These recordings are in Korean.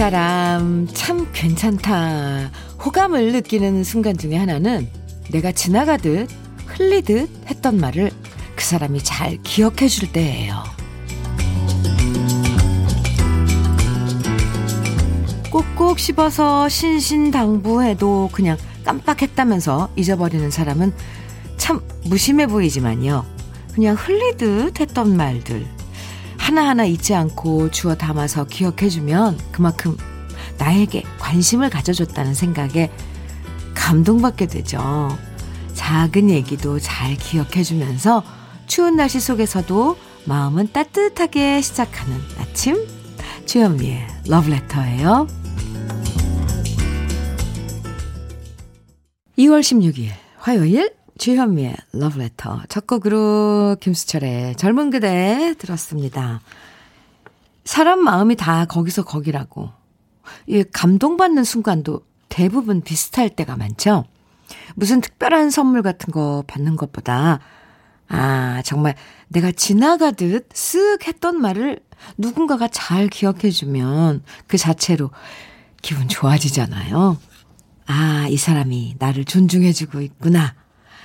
이 사람 참 괜찮다. 호감을 느끼는 순간 중에 하나는 내가 지나가듯 흘리듯 했던 말을 그 사람이 잘 기억해 줄 때예요. 꼭꼭 씹어서 신신당부해도 그냥 깜빡했다면서 잊어버리는 사람은 참 무심해 보이지만요. 그냥 흘리듯 했던 말들 하나하나 잊지 않고 주워 담아서 기억해주면 그만큼 나에게 관심을 가져줬다는 생각에 감동받게 되죠. 작은 얘기도 잘 기억해주면서 추운 날씨 속에서도 마음은 따뜻하게 시작하는 아침 주현미의 러브레터예요. 2월 16일 화요일 주현미의 러브레터 첫 곡으로 김수철의 젊은 그대 들었습니다. 사람 마음이 다 거기서 거기라고. 이 감동받는 순간도 대부분 비슷할 때가 많죠. 무슨 특별한 선물 같은 거 받는 것보다 아, 정말 내가 지나가듯 쓱 했던 말을 누군가가 잘 기억해주면 그 자체로 기분 좋아지잖아요. 아, 이 사람이 나를 존중해주고 있구나.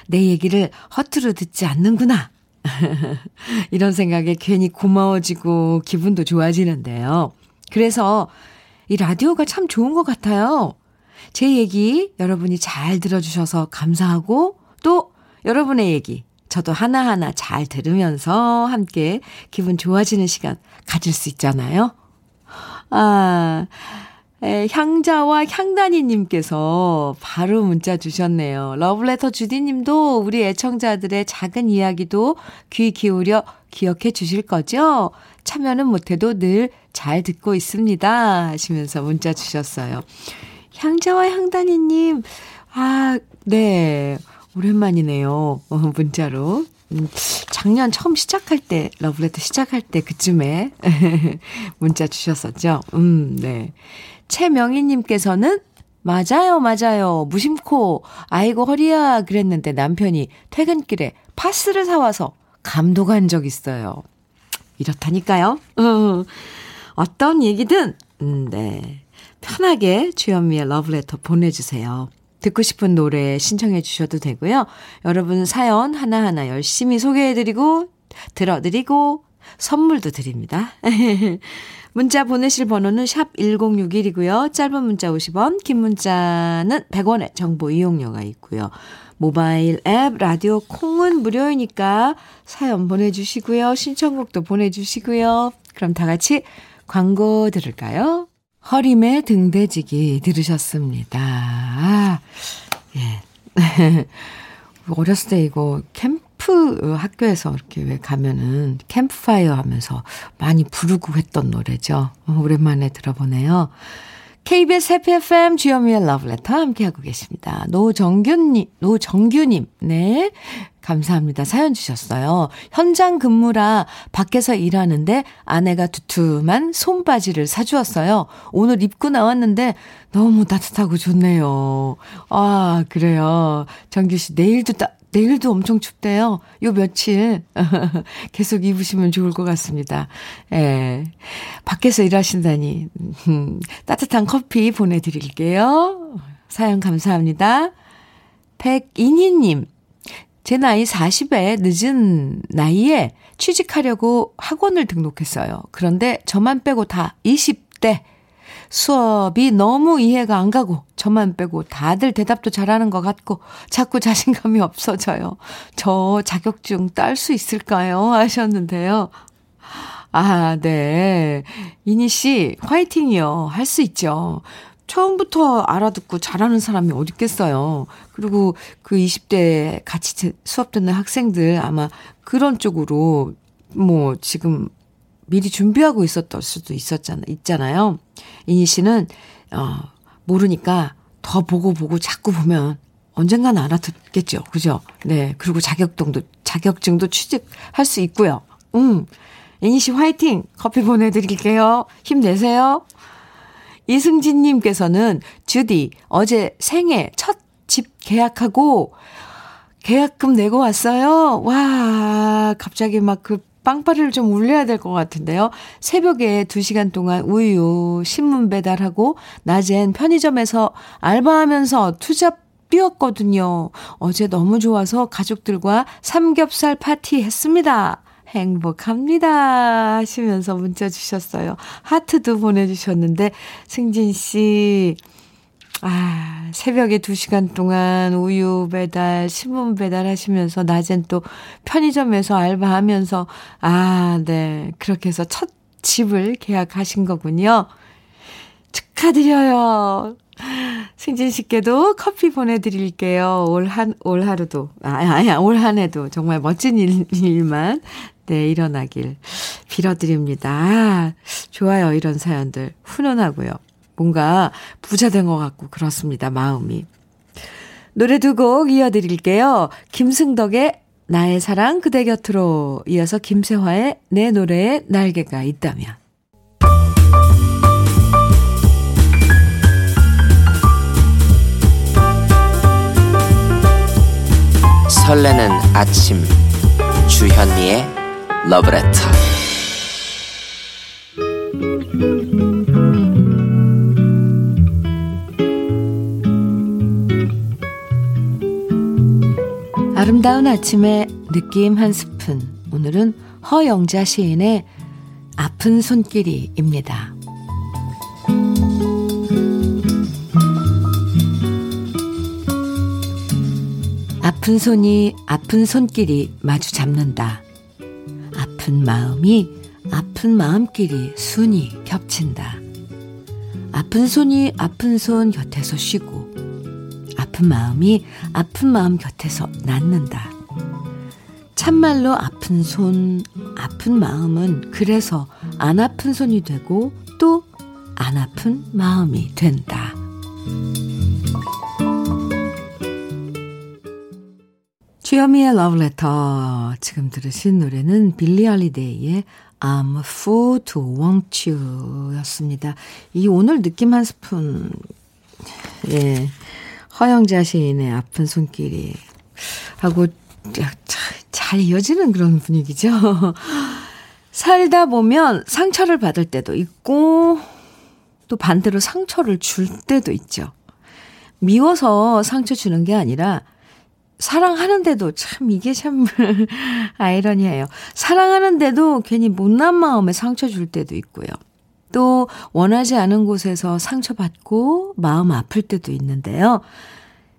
내 얘기를 허투루 듣지 않는구나. 이런 생각에 괜히 고마워지고 기분도 좋아지는데요. 그래서 이 라디오가 참 좋은 것 같아요. 제 얘기 여러분이 잘 들어주셔서 감사하고 또 여러분의 얘기 저도 하나하나 잘 들으면서 함께 기분 좋아지는 시간 가질 수 있잖아요. 아, 에, 향자와 향단이님께서 바로 문자 주셨네요. 러블레터 주디님도 우리 애청자들의 작은 이야기도 귀 기울여 기억해 주실 거죠? 참여는 못해도 늘 잘 듣고 있습니다. 하시면서 문자 주셨어요. 향자와 향단이님, 아, 네. 오랜만이네요. 어, 문자로. 음, 작년 처음 시작할 때, 러브레터 시작할 때 그쯤에 문자 주셨었죠. 음, 네. 최명희님께서는 맞아요, 맞아요. 무심코, 아이고, 허리야. 그랬는데 남편이 퇴근길에 파스를 사와서 감동한 적 있어요. 이렇다니까요. 어, 어떤 얘기든, 음, 네. 편하게 주현미의 러브레터 보내주세요. 듣고 싶은 노래 신청해 주셔도 되고요. 여러분 사연 하나하나 열심히 소개해드리고, 들어드리고, 선물도 드립니다. 문자 보내실 번호는 샵 1061이고요. 짧은 문자 50원, 긴 문자는 100원의 정보 이용료가 있고요. 모바일 앱 라디오 콩은 무료이니까 사연 보내주시고요. 신청곡도 보내주시고요. 그럼 다 같이 광고 들을까요? 허림의 등대지기 들으셨습니다. 아, 예. 어렸을 때 이거 캠 캠프 학교에서 이렇게 왜 가면은 캠프파이어 하면서 많이 부르고 했던 노래죠. 오랜만에 들어보네요. KBS 해피 FM 주현미의 러브레터 함께하고 계십니다. 노정균님, 노정규님, 네. 감사합니다. 사연 주셨어요. 현장 근무라 밖에서 일하는데 아내가 두툼한 손바지를 사주었어요. 오늘 입고 나왔는데 너무 따뜻하고 좋네요. 아, 그래요. 정규 씨, 내일도 따, 내일도 엄청 춥대요. 요 며칠 계속 입으시면 좋을 것 같습니다. 예. 밖에서 일하신다니 음, 따뜻한 커피 보내드릴게요. 사연 감사합니다. 백인희님, 제 나이 40에 늦은 나이에 취직하려고 학원을 등록했어요. 그런데 저만 빼고 다 20대. 수업이 너무 이해가 안 가고 저만 빼고 다들 대답도 잘하는 것 같고 자꾸 자신감이 없어져요. 저 자격증 딸 수 있을까요? 하셨는데요. 아, 네. 이니 씨, 화이팅이요. 할 수 있죠. 처음부터 알아듣고 잘하는 사람이 어디 있겠어요. 그리고 그 20대 같이 수업 듣는 학생들 아마 그런 쪽으로 뭐 지금 미리 준비하고 있었던 수도 있었잖아, 있잖아요. 이니 씨는, 어, 모르니까 더 보고 보고 자꾸 보면 언젠가는 알아듣겠죠. 그죠? 네. 그리고 자격증도, 자격증도 취직할 수 있고요. 음. 이니 씨 화이팅! 커피 보내드릴게요. 힘내세요. 이승진님께서는 주디, 어제 생애 첫 집 계약하고 계약금 내고 왔어요. 와, 갑자기 막 그 빵빠리를 좀 울려야 될 것 같은데요. 새벽에 2시간 동안 우유, 신문 배달하고, 낮엔 편의점에서 알바하면서 투잡 뛰었거든요. 어제 너무 좋아서 가족들과 삼겹살 파티 했습니다. 행복합니다. 하시면서 문자 주셨어요. 하트도 보내주셨는데, 승진 씨, 아, 새벽에 2시간 동안 우유 배달, 신문 배달 하시면서, 낮엔 또 편의점에서 알바하면서, 아, 네. 그렇게 해서 첫 집을 계약하신 거군요. 축하드려요. 승진 씨께도 커피 보내드릴게요. 올 한, 올 하루도, 아, 아니야, 올 한 해도 정말 멋진 일, 일만, 네, 일어나길 빌어드립니다. 아, 좋아요, 이런 사연들. 훈훈하고요. 뭔가 부자 된 것 같고, 그렇습니다, 마음이. 노래 두 곡 이어드릴게요. 김승덕의 나의 사랑 그대 곁으로 이어서 김세화의 내 노래에 날개가 있다면. 설레는 아침 주현미의 러브레터 아름다운 아침의 느낌 한 스푼 오늘은 허영자 시인의 아픈 손길이입니다. 아픈 손이 아픈 손길이 마주 잡는다. 아픈 마음이 아픈 마음끼리 순이 겹친다. 아픈 손이 아픈 손 곁에서 쉬고 아픈 마음이 아픈 마음 곁에서 낫는다. 참말로 아픈 손, 아픈 마음은 그래서 안 아픈 손이 되고 또 안 아픈 마음이 된다. 주여미의 러브레터. 지금 들으신 노래는 빌리 알리데이의 I'm a fool to want you 였습니다. 이 오늘 느낌 한 스푼, 예. 허영자 시인의 아픈 손길이 하고 잘 이어지는 그런 분위기죠. 살다 보면 상처를 받을 때도 있고, 또 반대로 상처를 줄 때도 있죠. 미워서 상처 주는 게 아니라 사랑하는데도 참 이게 참 아이러니해요. 사랑하는데도 괜히 못난 마음에 상처 줄 때도 있고요. 또 원하지 않은 곳에서 상처받고 마음 아플 때도 있는데요.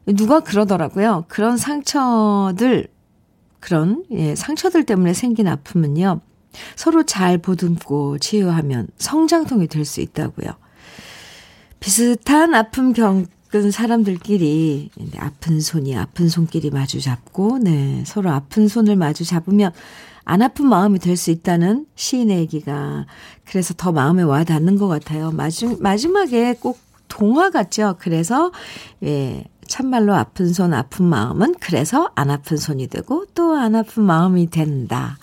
누가 그러더라고요. 그런 상처들 그런 예, 상처들 때문에 생긴 아픔은요. 서로 잘 보듬고 치유하면 성장통이 될 수 있다고요. 비슷한 아픔 경, 겪은 사람들끼리 아픈 손이 아픈 손끼리 마주 잡고 네 서로 아픈 손을 마주 잡으면 안 아픈 마음이 될 수 있다는 시인의 얘기가 그래서 더 마음에 와 닿는 것 같아요. 마지, 마지막에 꼭 동화 같죠. 그래서 예 참말로 아픈 손 아픈 마음은 그래서 안 아픈 손이 되고 또 안 아픈 마음이 된다.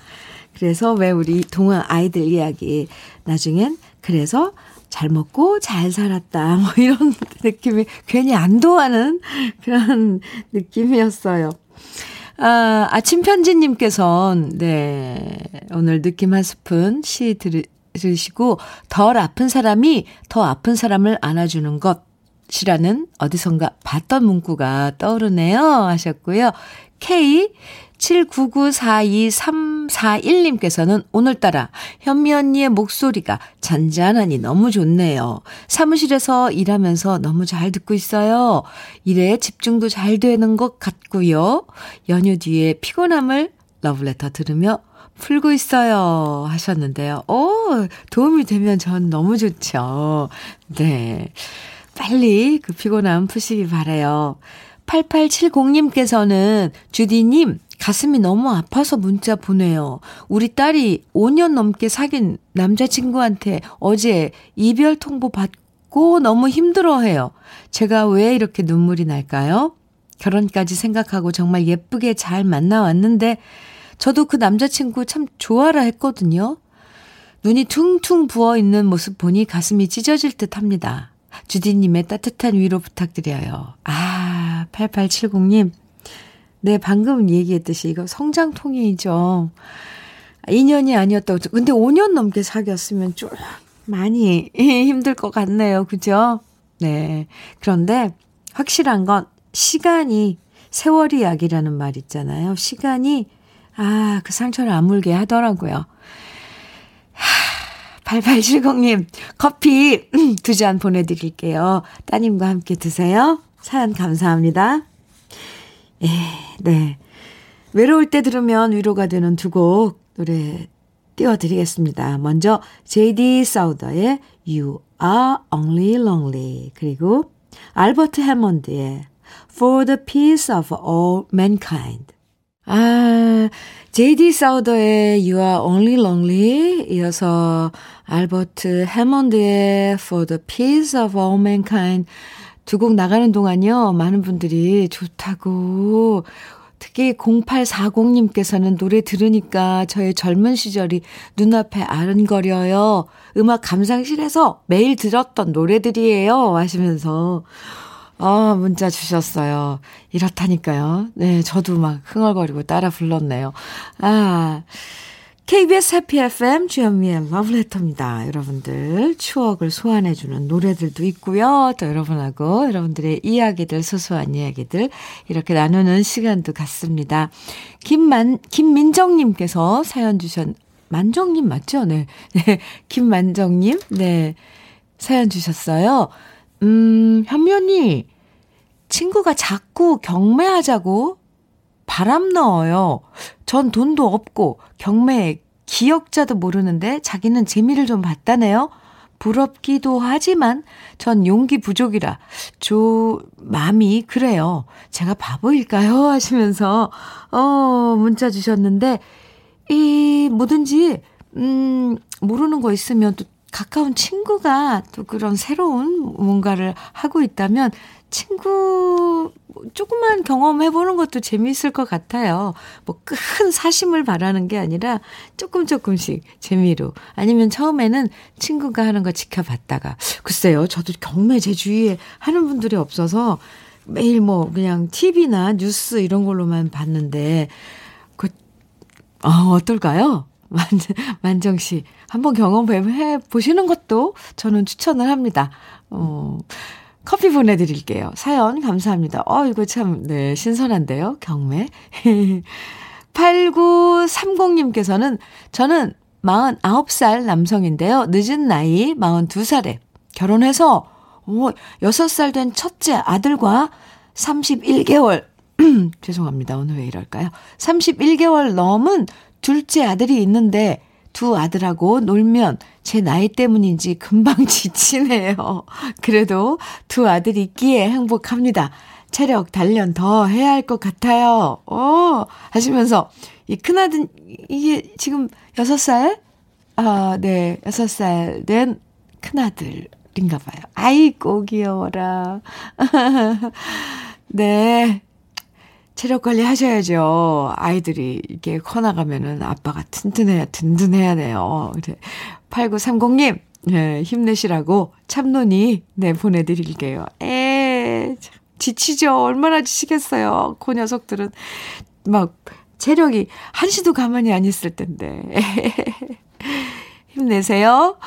그래서 왜 우리 동화 아이들 이야기 나중엔 그래서 잘 먹고 잘 살았다. 뭐 이런 느낌이 괜히 안도하는 그런 느낌이었어요. 아, 아침 편지님께서는, 네, 오늘 느낌 한 스푼 시 들으시고, 덜 아픈 사람이 더 아픈 사람을 안아주는 것 이라는 어디선가 봤던 문구가 떠오르네요. 하셨고요. K 79942341님께서는 오늘따라 현미 언니의 목소리가 잔잔하니 너무 좋네요. 사무실에서 일하면서 너무 잘 듣고 있어요. 일에 집중도 잘 되는 것 같고요. 연휴 뒤에 피곤함을 러브레터 들으며 풀고 있어요. 하셨는데요. 오, 도움이 되면 전 너무 좋죠. 네. 빨리 그 피곤함 푸시기 바래요. 8870님께서는 주디님 가슴이 너무 아파서 문자 보내요. 우리 딸이 5년 넘게 사귄 남자친구한테 어제 이별 통보 받고 너무 힘들어 해요. 제가 왜 이렇게 눈물이 날까요? 결혼까지 생각하고 정말 예쁘게 잘 만나왔는데 저도 그 남자친구 참 좋아라 했거든요. 눈이 퉁퉁 부어 있는 모습 보니 가슴이 찢어질 듯 합니다. 주디님의 따뜻한 위로 부탁드려요. 아, 8870님. 네, 방금 얘기했듯이 이거 성장통이죠. 인연이 아니었다고. 근데 5년 넘게 사귀었으면 좀 많이 힘들 것 같네요. 그죠? 네. 그런데 확실한 건 시간이 세월이 약이라는 말 있잖아요. 시간이 아, 그 상처를 아물게 하더라고요. 8870님, 커피 두 잔 보내드릴게요. 따님과 함께 드세요. 사연 감사합니다. 예, 네. 외로울 때 들으면 위로가 되는 두 곡 노래 띄워드리겠습니다. 먼저, JD 사우더의 You Are Only Lonely. 그리고, 알버트 해먼드의 For the Peace of All Mankind. 아, 제이디 사우더의 You Are Only Lonely 이어서 알버트 해먼드의 For the Peace of All Mankind 두 곡 나가는 동안요. 많은 분들이 좋다고 특히 0840님께서는 노래 들으니까 저의 젊은 시절이 눈앞에 아른거려요. 음악 감상실에서 매일 들었던 노래들이에요. 하시면서 아, 문자 주셨어요. 이렇다니까요. 네, 저도 막 흥얼거리고 따라 불렀네요. 아, KBS 해피 FM 주현미의 러브레터입니다. 여러분들 추억을 소환해주는 노래들도 있고요. 또 여러분하고 여러분들의 이야기들, 소소한 이야기들 이렇게 나누는 시간도 갖습니다. 김만, 김민정님께서 사연 주셨, 만정님 맞죠? 네. 네. 김만정님, 네. 사연 주셨어요. 음, 현면이 친구가 자꾸 경매하자고 바람 넣어요. 전 돈도 없고 경매에 기억자도 모르는데 자기는 재미를 좀 봤다네요. 부럽기도 하지만 전 용기 부족이라 저 마음이 그래요. 제가 바보일까요? 하시면서 어 문자 주셨는데 이 뭐든지 음 모르는 거 있으면 또 가까운 친구가 또 그런 새로운 뭔가를 하고 있다면 친구 조금만 경험해보는 것도 재미있을 것 같아요. 뭐 큰 사심을 바라는 게 아니라 조금 조금씩 재미로. 아니면 처음에는 친구가 하는 거 지켜봤다가. 글쎄요, 저도 경매 제 주위에 하는 분들이 없어서 매일 뭐 그냥 TV나 뉴스 이런 걸로만 봤는데, 그, 어, 어떨까요? 만, 만정 씨. 한번 경험해 보시는 것도 저는 추천을 합니다. 어, 커피 보내드릴게요. 사연 감사합니다. 어, 이거 참, 네, 신선한데요. 경매. 8930님께서는 저는 49살 남성인데요. 늦은 나이 42살에 결혼해서 오, 6살 된 첫째 아들과 31개월, 죄송합니다. 오늘 왜 이럴까요? 31개월 넘은 둘째 아들이 있는데 두 아들하고 놀면 제 나이 때문인지 금방 지치네요. 그래도 두 아들 있기에 행복합니다. 체력 단련 더 해야 할 것 같아요. 어, 하시면서 이 큰아들 이게 지금 6살? 아, 네. 6살 된 큰아들인가 봐요. 아이고 귀여워라. 네. 체력 관리 하셔야죠. 아이들이 이게 커 나가면은 아빠가 튼튼해야, 든든해야 돼요. 그래. 8930님, 네, 힘내시라고 참론이, 네, 보내 드릴게요. 에, 지치죠. 얼마나 지치겠어요. 그 녀석들은. 막, 체력이 한시도 가만히 안 있을 텐데. 힘내세요.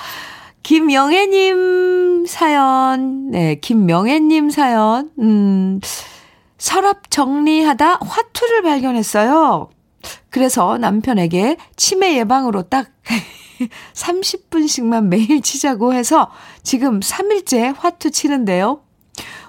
김영애님 사연, 네, 김명애님 사연, 음, 서랍 정리하다 화투를 발견했어요. 그래서 남편에게 치매 예방으로 딱 30분씩만 매일 치자고 해서 지금 3일째 화투 치는데요.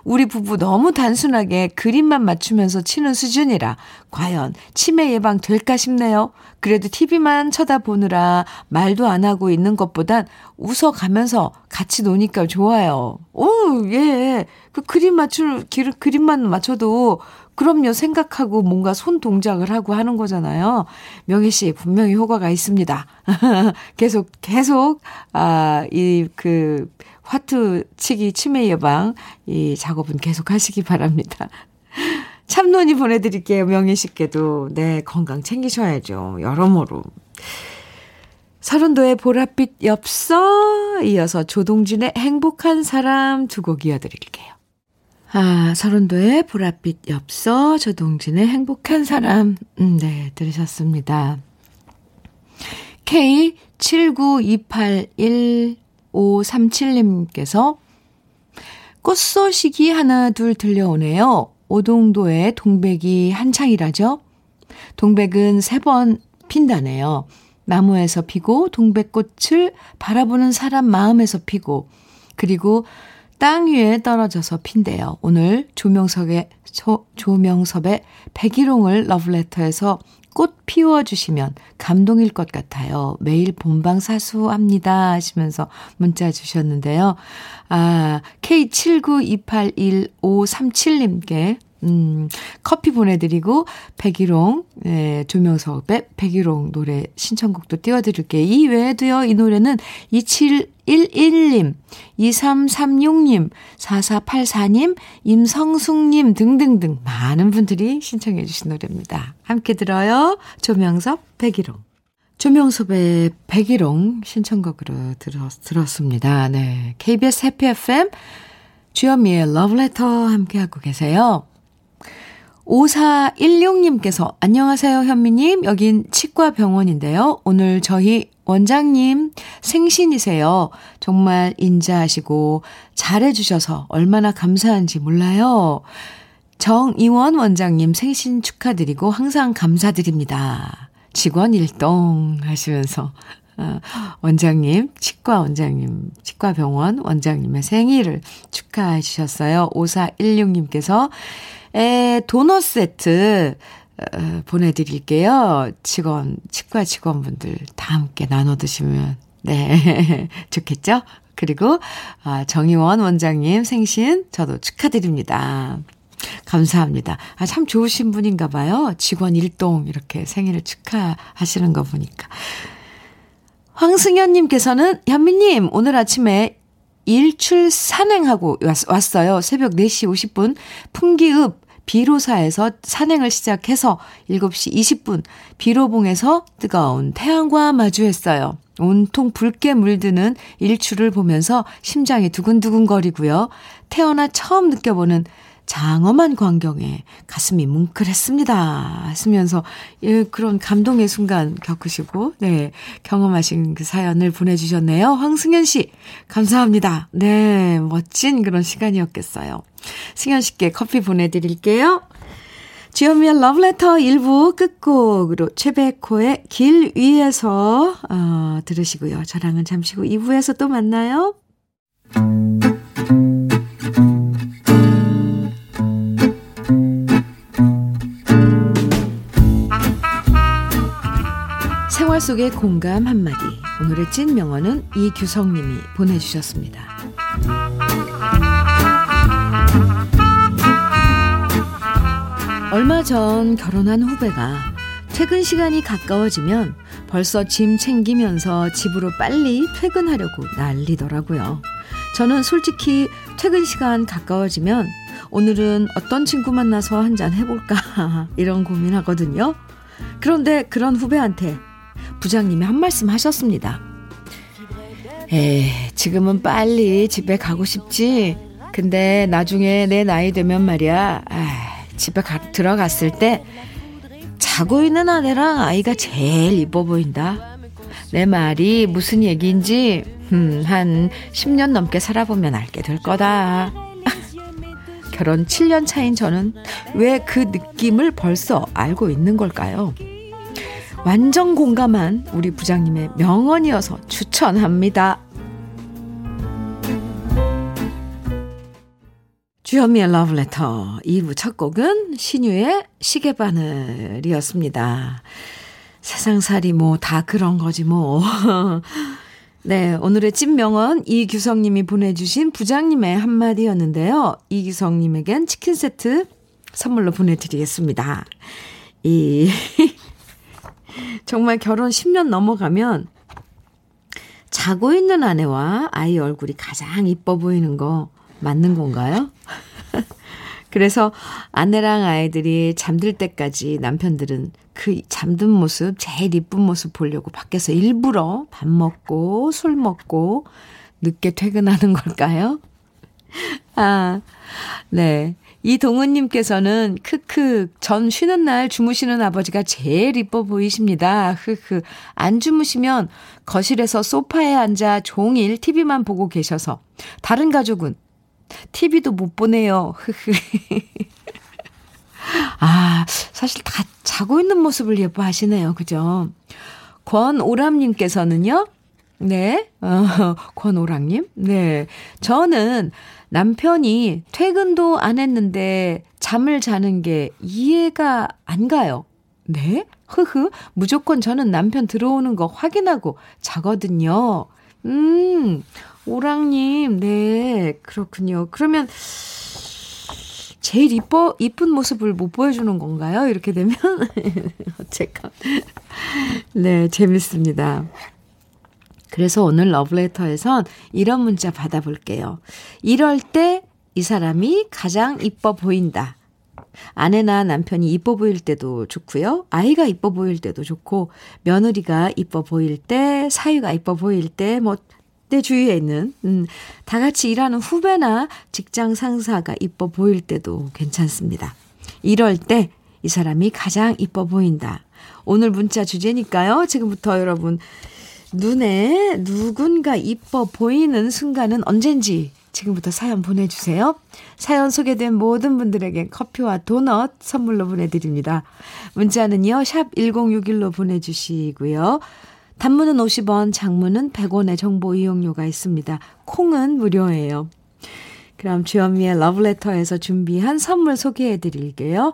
우리 부부 너무 단순하게 그림만 맞추면서 치는 수준이라 과연 치매 예방 될까 싶네요. 그래도 TV만 쳐다보느라 말도 안 하고 있는 것보단 웃어가면서 같이 노니까 좋아요. 오, 예. 그 그림 맞출, 그림만 맞춰도 그럼요, 생각하고 뭔가 손 동작을 하고 하는 거잖아요. 명희 씨, 분명히 효과가 있습니다. 계속, 계속, 아, 이, 그, 화투 치기 치매 예방, 이 작업은 계속 하시기 바랍니다. 참론이 보내드릴게요, 명희 씨께도. 네, 건강 챙기셔야죠. 여러모로. 서른도의 보랏빛 엽서, 이어서 조동진의 행복한 사람 두 곡 이어드릴게요. 아, 서른도의 보랏빛 엽서, 조동진의 행복한 사람. 음, 네, 들으셨습니다. K79281537님께서 꽃소식이 하나 둘 들려오네요. 오동도에 동백이 한창이라죠? 동백은 세 번 핀다네요. 나무에서 피고 동백꽃을 바라보는 사람 마음에서 피고 그리고 땅 위에 떨어져서 핀대요. 오늘 조명석의 조, 조명섭의 백일홍을 러브레터에서 꽃 피워주시면 감동일 것 같아요. 매일 본방 사수합니다. 하시면서 문자 주셨는데요. 아, K79281537님께 음, 커피 보내드리고, 백일홍, 예, 조명섭의 백일홍 노래 신청곡도 띄워드릴게요. 이 외에도요, 이 노래는 2711님, 2336님, 4484님, 임성숙님 등등등 많은 분들이 신청해 주신 노래입니다. 함께 들어요. 조명섭, 백일홍. 조명섭의 백일홍 신청곡으로 들었, 들었습니다. 네. KBS 해피 FM 주현미의 러브레터 함께하고 계세요. 5416님께서 안녕하세요 현미님 여긴 치과병원인데요. 오늘 저희 원장님 생신이세요. 정말 인자하시고 잘해주셔서 얼마나 감사한지 몰라요. 정이원 원장님 생신 축하드리고 항상 감사드립니다. 직원 일동 하시면서 어, 원장님, 치과 원장님, 치과병원 원장님의 생일을 축하해 주셨어요. 5416님께서 에, 도넛 세트 어, 보내드릴게요. 직원, 치과 직원분들 다 함께 나눠 드시면, 네, 좋겠죠? 그리고, 아, 정의원 원장님 생신 저도 축하드립니다. 감사합니다. 아, 참 좋으신 분인가 봐요. 직원 일동 이렇게 생일을 축하하시는 거 보니까. 황승현님께서는, 현미님, 오늘 아침에 일출 산행하고 왔, 어요 새벽 4시 50분 풍기읍 비로사에서 산행을 시작해서 7시 20분 비로봉에서 뜨거운 태양과 마주했어요. 온통 붉게 물드는 일출을 보면서 심장이 두근두근거리고요. 태어나 처음 느껴보는 장엄한 광경에 가슴이 뭉클했습니다. 하시면서 예, 그런 감동의 순간 겪으시고 네 경험하신 그 사연을 보내주셨네요. 황승현 씨 감사합니다. 네 멋진 그런 시간이었겠어요. 승현 씨께 커피 보내드릴게요. 주현미의 러브레터 1부 끝곡으로 최백호의 길 위에서 어, 들으시고요. 저랑은 잠시 후 2부에서 또 만나요. 생활 속의 공감 한마디. 오늘의 찐 명언은 이규성님이 보내주셨습니다. 얼마 전 결혼한 후배가 퇴근 시간이 가까워지면 벌써 짐 챙기면서 집으로 빨리 퇴근하려고 난리더라고요. 저는 솔직히 퇴근 시간 가까워지면 오늘은 어떤 친구 만나서 한잔 해볼까 이런 고민하거든요. 그런데 그런 후배한테 부장님이 한 말씀 하셨습니다. 에 지금은 빨리 집에 가고 싶지. 근데 나중에 내 나이 되면 말이야. 아, 집에 가, 들어갔을 때 자고 있는 아내랑 아이가 제일 이뻐 보인다. 내 말이 무슨 얘기인지 음, 한 10년 넘게 살아보면 알게 될 거다. 결혼 7년 차인 저는 왜 그 느낌을 벌써 알고 있는 걸까요? 완전 공감한 우리 부장님의 명언이어서 추천합니다. 주현미의 러브레터 2부 첫 곡은 신유의 시계바늘이었습니다. 세상살이 뭐 다 그런 거지 뭐. 네, 오늘의 찐명언 이규성님이 보내주신 부장님의 한마디였는데요. 이규성님에겐 치킨 세트 선물로 보내드리겠습니다. 이 정말 결혼 10년 넘어가면 자고 있는 아내와 아이 얼굴이 가장 이뻐 보이는 거 맞는 건가요? 그래서 아내랑 아이들이 잠들 때까지 남편들은 그 잠든 모습, 제일 이쁜 모습 보려고 밖에서 일부러 밥 먹고 술 먹고 늦게 퇴근하는 걸까요? 아, 네. 이동은님께서는 크크 전 쉬는 날 주무시는 아버지가 제일 이뻐 보이십니다. 흐흐 안 주무시면 거실에서 소파에 앉아 종일 TV만 보고 계셔서 다른 가족은 TV도 못 보네요. 흐흐 아 사실 다 자고 있는 모습을 예뻐하시네요. 그죠? 권오람님께서는요. 네, 어, 권오랑님. 네. 저는 남편이 퇴근도 안 했는데 잠을 자는 게 이해가 안 가요. 네? 흐흐. 무조건 저는 남편 들어오는 거 확인하고 자거든요. 음, 오랑님, 네. 그렇군요. 그러면, 제일 이뻐, 이쁜 모습을 못 보여주는 건가요? 이렇게 되면? 어쨌건. 네, 재밌습니다. 그래서 오늘 러브레터에선 이런 문자 받아볼게요. 이럴 때 이 사람이 가장 이뻐 보인다. 아내나 남편이 이뻐 보일 때도 좋고요. 아이가 이뻐 보일 때도 좋고, 며느리가 이뻐 보일 때, 사위가 이뻐 보일 때, 뭐, 내 주위에 있는, 음, 다 같이 일하는 후배나 직장 상사가 이뻐 보일 때도 괜찮습니다. 이럴 때 이 사람이 가장 이뻐 보인다. 오늘 문자 주제니까요. 지금부터 여러분 눈에 누군가 이뻐 보이는 순간은 언젠지 지금부터 사연 보내주세요. 사연 소개된 모든 분들에게 커피와 도넛 선물로 보내드립니다. 문자는요, 샵 1061로 보내주시고요. 단문은 50원, 장문은 100원의 정보 이용료가 있습니다. 콩은 무료예요. 그럼 주현미의 러브레터에서 준비한 선물 소개해 드릴게요.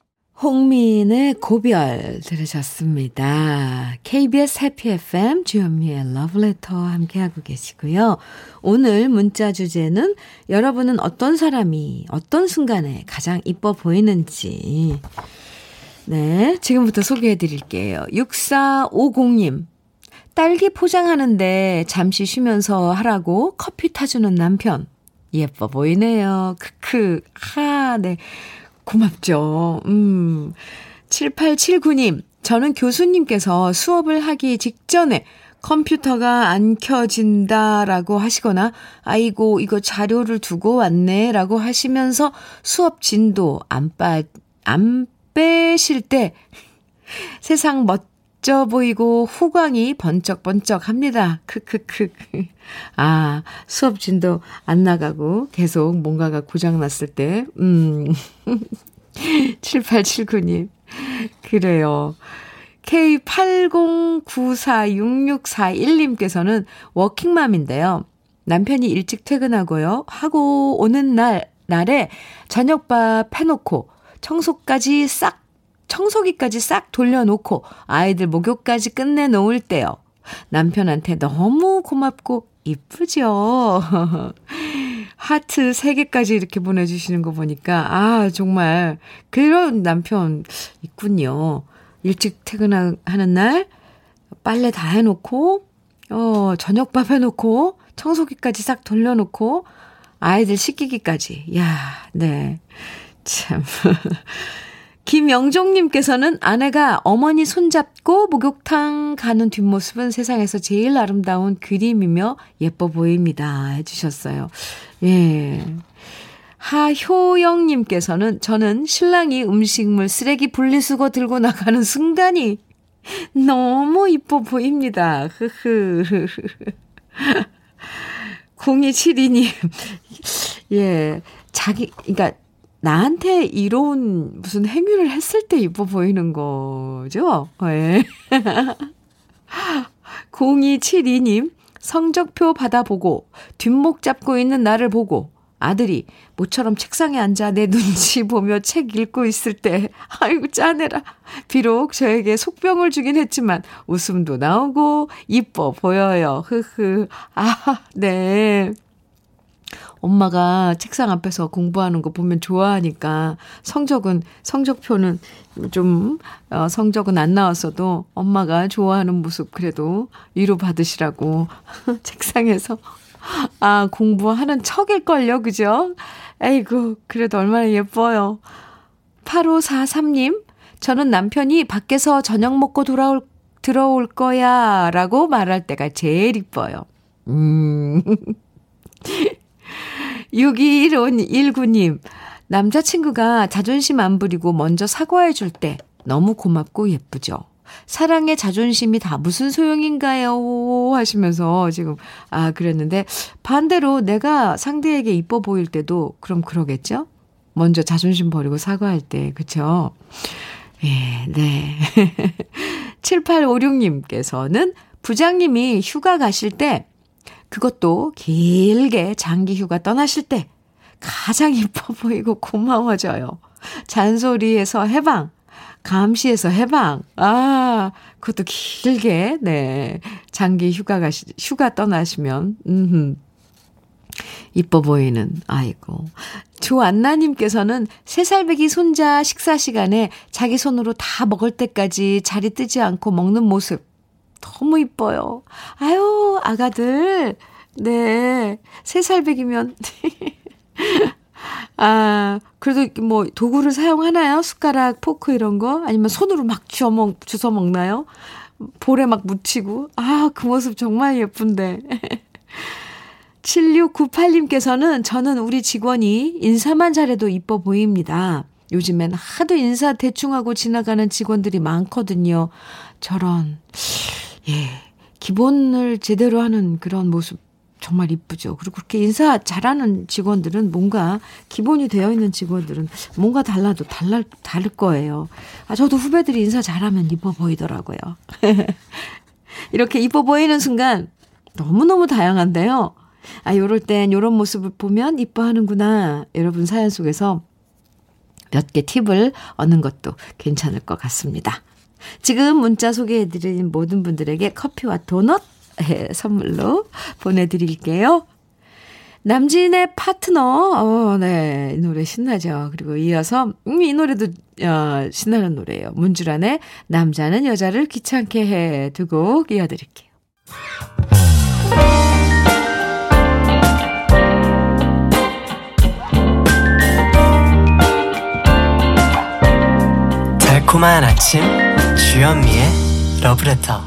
홍미인의 고별 들으셨습니다. KBS 해피 FM 주현미의 러브레터 함께하고 계시고요. 오늘 문자 주제는 여러분은 어떤 사람이 어떤 순간에 가장 이뻐 보이는지 네, 지금부터 소개해 드릴게요. 6450님. 딸기 포장하는데 잠시 쉬면서 하라고 커피 타주는 남편. 예뻐 보이네요. 크크. 하, 네. 고맙죠. 음. 7879님, 저는 교수님께서 수업을 하기 직전에 컴퓨터가 안 켜진다라고 하시거나, 아이고, 이거 자료를 두고 왔네, 라고 하시면서 수업 진도 안 빠, 안 빼실 때 세상 멋 져 보이고 후광이 번쩍번쩍 합니다. 크크크. 아, 수업 진도 안 나가고 계속 뭔가가 고장났을 때, 음. 7879님. 그래요. K80946641님께서는 워킹맘인데요. 남편이 일찍 퇴근하고요. 하고 오는 날, 날에 저녁밥 해놓고 청소까지 싹, 청소기까지 싹 돌려놓고 아이들 목욕까지 끝내놓을 때요. 남편한테 너무 고맙고 이쁘죠? 하트 3개까지 이렇게 보내주시는 거 보니까, 아, 정말, 그런 남편 있군요. 일찍 퇴근하는 날, 빨래 다 해놓고, 어, 저녁밥 해놓고, 청소기까지 싹 돌려놓고, 아이들 씻기기까지. 야, 네. 참. 김영종님께서는 아내가 어머니 손잡고 목욕탕 가는 뒷모습은 세상에서 제일 아름다운 그림이며 예뻐 보입니다. 해주셨어요. 예. 하효영님께서는 저는 신랑이 음식물 쓰레기 분리수거 들고 나가는 순간이 너무 이뻐 보입니다. 흐흐. 0272님. 예. 자기, 그러니까 나한테 이런 무슨 행위를 했을 때 이뻐 보이는 거죠? 예. 0272님, 성적표 받아보고, 뒷목 잡고 있는 나를 보고, 아들이 모처럼 책상에 앉아 내 눈치 보며 책 읽고 있을 때, 아이고, 짜내라. 비록 저에게 속병을 주긴 했지만, 웃음도 나오고, 이뻐 보여요. 흐흐. 아, 네. 엄마가 책상 앞에서 공부하는 거 보면 좋아하니까 성적은, 성적표는 좀, 어, 성적은 안 나왔어도 엄마가 좋아하는 모습 그래도 위로 받으시라고 책상에서 아, 공부하는 척일걸요, 그죠? 에이구, 그래도 얼마나 예뻐요. 8543님, 저는 남편이 밖에서 저녁 먹고 돌아올, 들어올 거야, 라고 말할 때가 제일 이뻐요. 음. 6219님, 남자친구가 자존심 안 부리고 먼저 사과해 줄 때 너무 고맙고 예쁘죠. 사랑의 자존심이 다 무슨 소용인가요? 하시면서 지금, 아, 그랬는데, 반대로 내가 상대에게 이뻐 보일 때도 그럼 그러겠죠? 먼저 자존심 버리고 사과할 때, 그쵸? 예, 네. 7856님께서는 부장님이 휴가 가실 때, 그것도 길게 장기 휴가 떠나실 때, 가장 이뻐 보이고 고마워져요. 잔소리에서 해방, 감시에서 해방. 아, 그것도 길게, 네. 장기 휴가 가시, 휴가 떠나시면, 음 이뻐 보이는, 아이고. 조안나님께서는 세살배기 손자 식사 시간에 자기 손으로 다 먹을 때까지 자리 뜨지 않고 먹는 모습. 너무 이뻐요. 아유, 아가들. 네. 세 살배기면. 아, 그래도 뭐 도구를 사용하나요? 숟가락, 포크 이런 거? 아니면 손으로 막 주워 먹, 주워 먹나요? 볼에 막 묻히고. 아, 그 모습 정말 예쁜데. 7698님께서는 저는 우리 직원이 인사만 잘해도 이뻐 보입니다. 요즘엔 하도 인사 대충하고 지나가는 직원들이 많거든요. 저런, 예, 기본을 제대로 하는 그런 모습 정말 이쁘죠. 그리고 그렇게 인사 잘하는 직원들은 뭔가 기본이 되어 있는 직원들은 뭔가 달라도 달라, 다를 거예요. 아, 저도 후배들이 인사 잘하면 이뻐 보이더라고요. 이렇게 이뻐 보이는 순간 너무너무 다양한데요. 아, 요럴 땐 요런 모습을 보면 이뻐하는구나. 여러분 사연 속에서 몇 개 팁을 얻는 것도 괜찮을 것 같습니다. 지금 문자 소개해드린 모든 분들에게 커피와 도넛 선물로 보내드릴게요. 남진의 파트너, 어, 네. 이 노래 신나죠. 그리고 이어서, 음, 이 노래도, 어, 신나는 노래예요. 문주란의 남자는 여자를 귀찮게 해 두고 이어드릴게요. 달콤한 아침, 주현미의 러브레터.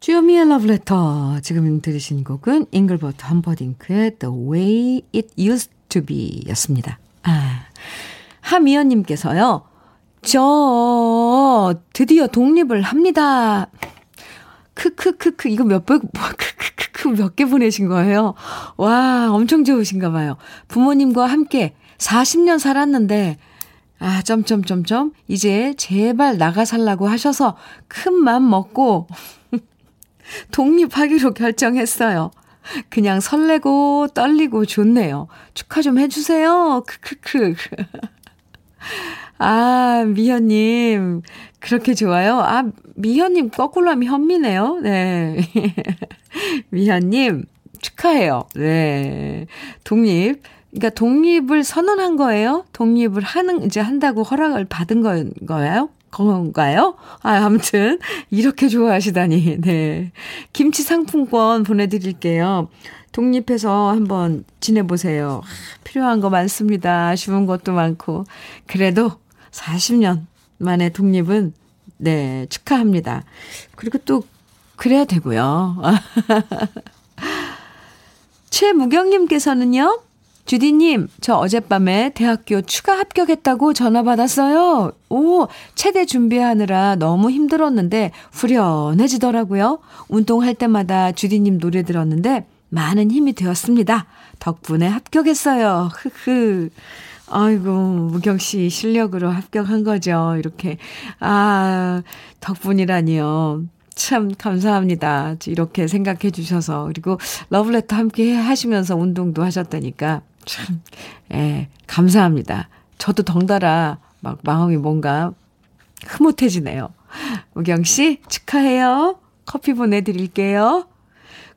주요미의 러브레터. 지금 들으신 곡은 잉글버트 함버딩크의 The Way It Used to Be 였습니다. 아, 하미연님께서요. 저 드디어 독립을 합니다. 크크크크 이거 몇 번, 크크크크 몇 개 보내신 거예요? 와, 엄청 좋으신가 봐요. 부모님과 함께 40년 살았는데 아, 점점점점 이제 제발 나가 살라고 하셔서 큰 맘 먹고 독립하기로 결정했어요. 그냥 설레고 떨리고 좋네요. 축하 좀 해주세요. 크크크. 아, 미현님. 그렇게 좋아요? 아, 미현님 거꾸로 하면 현미네요. 네. 미현님, 축하해요. 네. 독립. 그러니까 독립을 선언한 거예요? 독립을 하는, 이제 한다고 허락을 받은 건 거예요? 건가요? 아, 아무튼, 이렇게 좋아하시다니, 네. 김치 상품권 보내 드릴게요. 독립해서 한번 지내 보세요. 필요한 거 많습니다. 아쉬운 것도 많고. 그래도 40년 만에 독립은, 네, 축하합니다. 그리고 또, 그래야 되고요. 최무경님께서는요, 주디님, 저 어젯밤에 대학교 추가 합격했다고 전화 받았어요. 오, 체대 준비하느라 너무 힘들었는데 후련해지더라고요. 운동할 때마다 주디님 노래 들었는데 많은 힘이 되었습니다. 덕분에 합격했어요. 흐흐. 아이고, 무경 씨 실력으로 합격한 거죠. 이렇게. 아, 덕분이라니요. 참 감사합니다. 이렇게 생각해 주셔서. 그리고 러브레터 함께 하시면서 운동도 하셨다니까. 참, 예, 감사합니다. 저도 덩달아 막 마음이 뭔가 흐뭇해지네요. 우경 씨, 축하해요. 커피 보내드릴게요.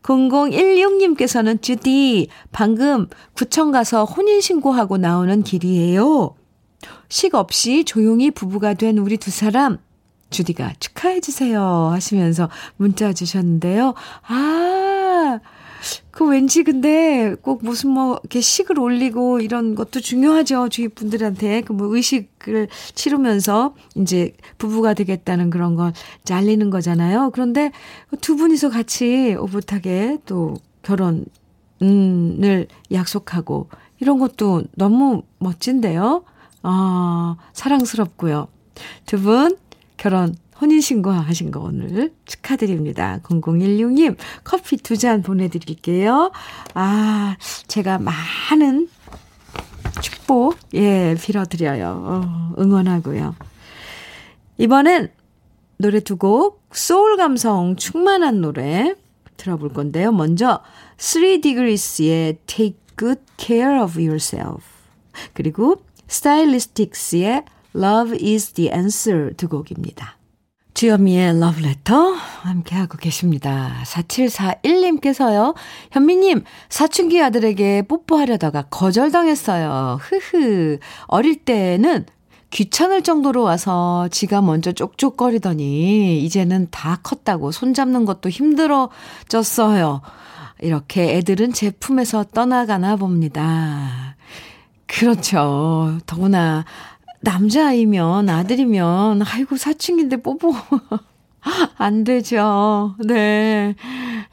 0016님께서는 주디, 방금 구청 가서 혼인신고하고 나오는 길이에요. 식 없이 조용히 부부가 된 우리 두 사람, 주디가 축하해주세요 하시면서 문자 주셨는데요. 아, 그 왠지 근데 꼭 무슨 뭐 이렇게 식을 올리고 이런 것도 중요하죠. 주위 분들한테 그 뭐 의식을 치르면서 이제 부부가 되겠다는 그런 걸 잘리는 거잖아요. 그런데 두 분이서 같이 오붓하게 또 결혼을 약속하고 이런 것도 너무 멋진데요. 아, 사랑스럽고요. 두 분 결혼 혼인신고 하신 거 오늘 축하드립니다. 0016님 커피 두 잔 보내드릴게요. 아, 제가 많은 축복, 예, 빌어드려요. 어, 응원하고요. 이번엔 노래 두 곡, 소울 감성 충만한 노래 들어볼 건데요. 먼저, 3Degrees의 Take Good Care of Yourself. 그리고, 스타일리스틱스의 Love is the Answer 두 곡입니다. 주현미의 러브레터 함께하고 계십니다. 4741님께서요. 현미님, 사춘기 아들에게 뽀뽀하려다가 거절당했어요. 흐흐. 어릴 때는 귀찮을 정도로 와서 지가 먼저 쪽쪽거리더니 이제는 다 컸다고 손잡는 것도 힘들어졌어요. 이렇게 애들은 제 품에서 떠나가나 봅니다. 그렇죠. 더구나 남자아이면, 아들이면, 아이고, 사춘기인데 뽀뽀. 안 되죠. 네.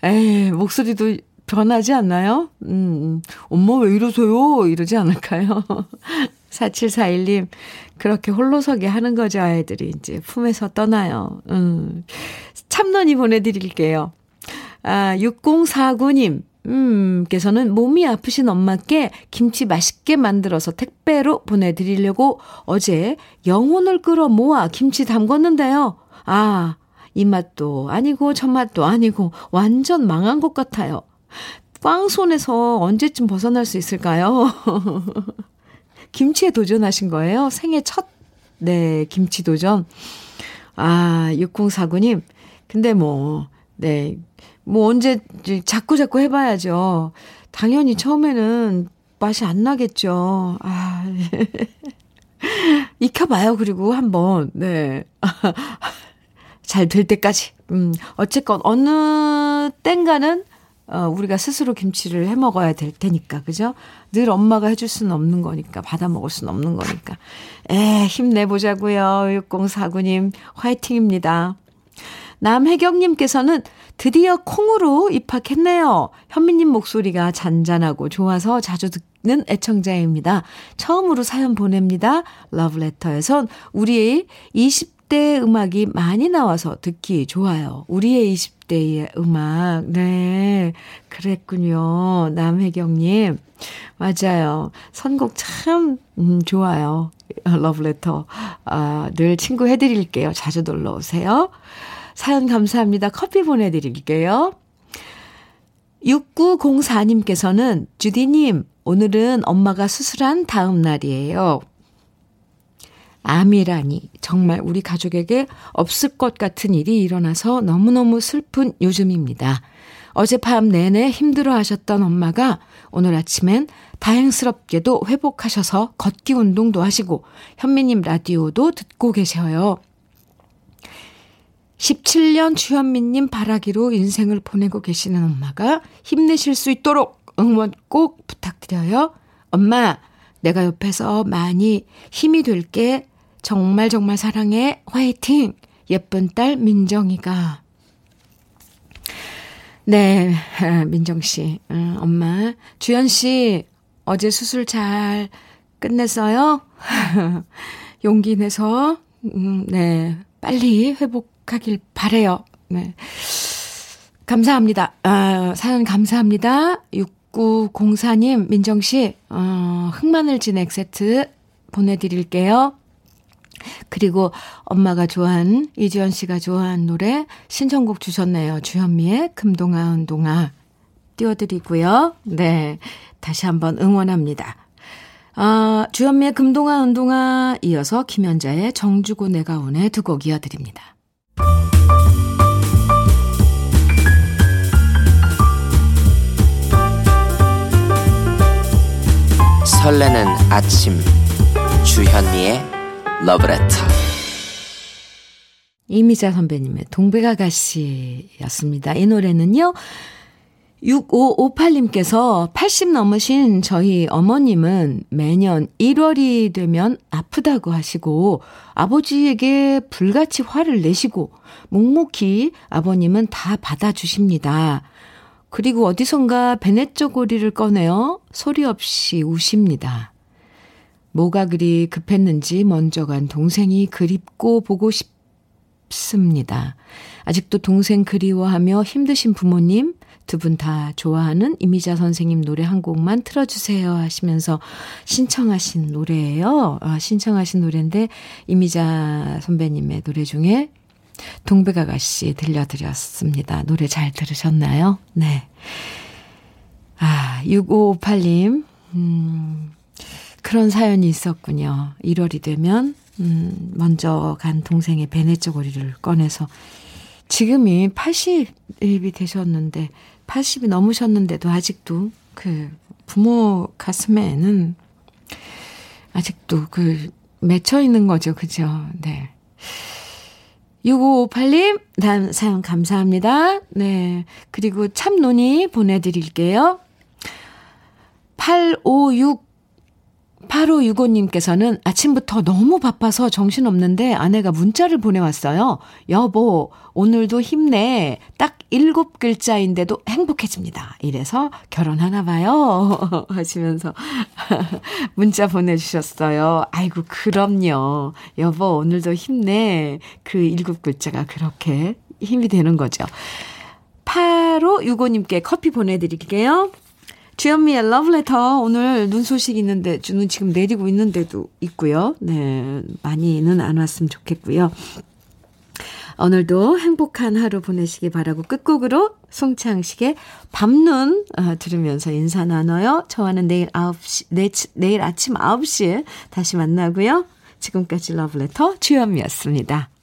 에이, 목소리도 변하지 않나요? 음, 음, 엄마 왜 이러세요? 이러지 않을까요? 4741님, 그렇게 홀로서기 하는 거죠, 아이들이. 이제 품에서 떠나요. 음. 참론이 보내드릴게요. 아, 6049님, 음, 께서는 몸이 아프신 엄마께 김치 맛있게 만들어서 택배로 보내드리려고 어제 영혼을 끌어 모아 김치 담궜는데요. 아, 이 맛도 아니고 저 맛도 아니고 완전 망한 것 같아요. 빵손에서 언제쯤 벗어날 수 있을까요? 김치에 도전하신 거예요? 생애 첫, 네, 김치 도전. 아, 6049님. 근데 뭐, 네, 뭐 언제 자꾸 자꾸 해봐야죠. 당연히 처음에는 맛이 안 나겠죠. 아. 익혀봐요, 그리고 한 번. 네. 잘 될 때까지. 음, 어쨌건, 어느 땐가는, 어, 우리가 스스로 김치를 해 먹어야 될 테니까, 그죠? 늘 엄마가 해줄 수는 없는 거니까, 받아 먹을 수는 없는 거니까. 에, 힘내보자고요 6049님, 화이팅입니다. 남혜경님께서는 드디어 콩으로 입학했네요. 현미님 목소리가 잔잔하고 좋아서 자주 듣는 애청자입니다. 처음으로 사연 보냅니다. 러브레터에선 우리의 20대 음악이 많이 나와서 듣기 좋아요. 우리의 20대의 음악. 네. 그랬군요. 남혜경님. 맞아요. 선곡 참, 음, 좋아요. 러브레터. 아, 늘 친구 해드릴게요. 자주 놀러 오세요. 사연 감사합니다. 커피 보내드릴게요. 6904님께서는 주디님, 오늘은 엄마가 수술한 다음 날이에요. 암이라니 정말 우리 가족에게 없을 것 같은 일이 일어나서 너무너무 슬픈 요즘입니다. 어젯밤 내내 힘들어 하셨던 엄마가 오늘 아침엔 다행스럽게도 회복하셔서 걷기 운동도 하시고 현미님 라디오도 듣고 계셔요. 17년 주현미님 바라기로 인생을 보내고 계시는 엄마가 힘내실 수 있도록 응원 꼭 부탁드려요. 엄마, 내가 옆에서 많이 힘이 될게. 정말 정말 사랑해. 화이팅! 예쁜 딸 민정이가. 네, 민정씨, 음, 엄마. 주연씨, 어제 수술 잘 끝냈어요? 용기 내서, 음, 네, 빨리 회복 행복하길 바래요. 네. 감사합니다. 아, 사연 감사합니다. 6904님, 민정씨, 어, 흑마늘 진액 세트 보내드릴게요. 그리고 엄마가 좋아하는, 이지연 씨가 좋아하는 노래 신청곡 주셨네요. 주현미의 금동아 은동아 띄워드리고요. 네. 다시 한번 응원합니다. 아, 주현미의 금동아 은동아 이어서 김연자의 정주고 내가 오네 두 곡 이어드립니다. 설레는 아침 주현미의 러브레터 이미자 선배님의 동백아가씨였습니다. 이 노래는요. 6558님께서 80 넘으신 저희 어머님은 매년 1월이 되면 아프다고 하시고 아버지에게 불같이 화를 내시고 묵묵히 아버님은 다 받아주십니다. 그리고 어디선가 베네쪼고리를 꺼내어 소리 없이 우십니다. 뭐가 그리 급했는지 먼저 간 동생이 그립고 보고 싶습니다. 아직도 동생 그리워하며 힘드신 부모님 두 분 다 좋아하는 이미자 선생님 노래 한 곡만 틀어주세요 하시면서 신청하신 노래예요. 아, 신청하신 노래인데 이미자 선배님의 노래 중에 동백아가씨 들려드렸습니다. 노래 잘 들으셨나요? 네. 아, 6558님, 음, 그런 사연이 있었군요. 1월이 되면, 음, 먼저 간 동생의 베네쪼 고리를 꺼내서, 지금이 80이 되셨는데, 80이 넘으셨는데도 아직도 그 부모 가슴에는 아직도 그 맺혀 있는 거죠. 그죠? 네. 6558님, 다음 사연 감사합니다. 네. 그리고 참논이 보내드릴게요. 856 8565님께서는 아침부터 너무 바빠서 정신없는데 아내가 문자를 보내왔어요. 여보, 오늘도 힘내. 딱 일곱 글자인데도 행복해집니다. 이래서 결혼하나 봐요. 하시면서 문자 보내주셨어요. 아이고, 그럼요. 여보, 오늘도 힘내. 그 일곱 글자가 그렇게 힘이 되는 거죠. 8565님께 커피 보내드릴게요. 주현미의 러브레터 오늘 눈 소식 있는데 눈 지금 내리고 있는데도 있고요. 네, 많이는 안 왔으면 좋겠고요. 오늘도 행복한 하루 보내시기 바라고 끝곡으로 송창식의 밤눈 어, 들으면서 인사 나눠요. 저와는 내일 9시 내, 내일 아침 9시에 다시 만나고요. 지금까지 러브레터 주현미였습니다.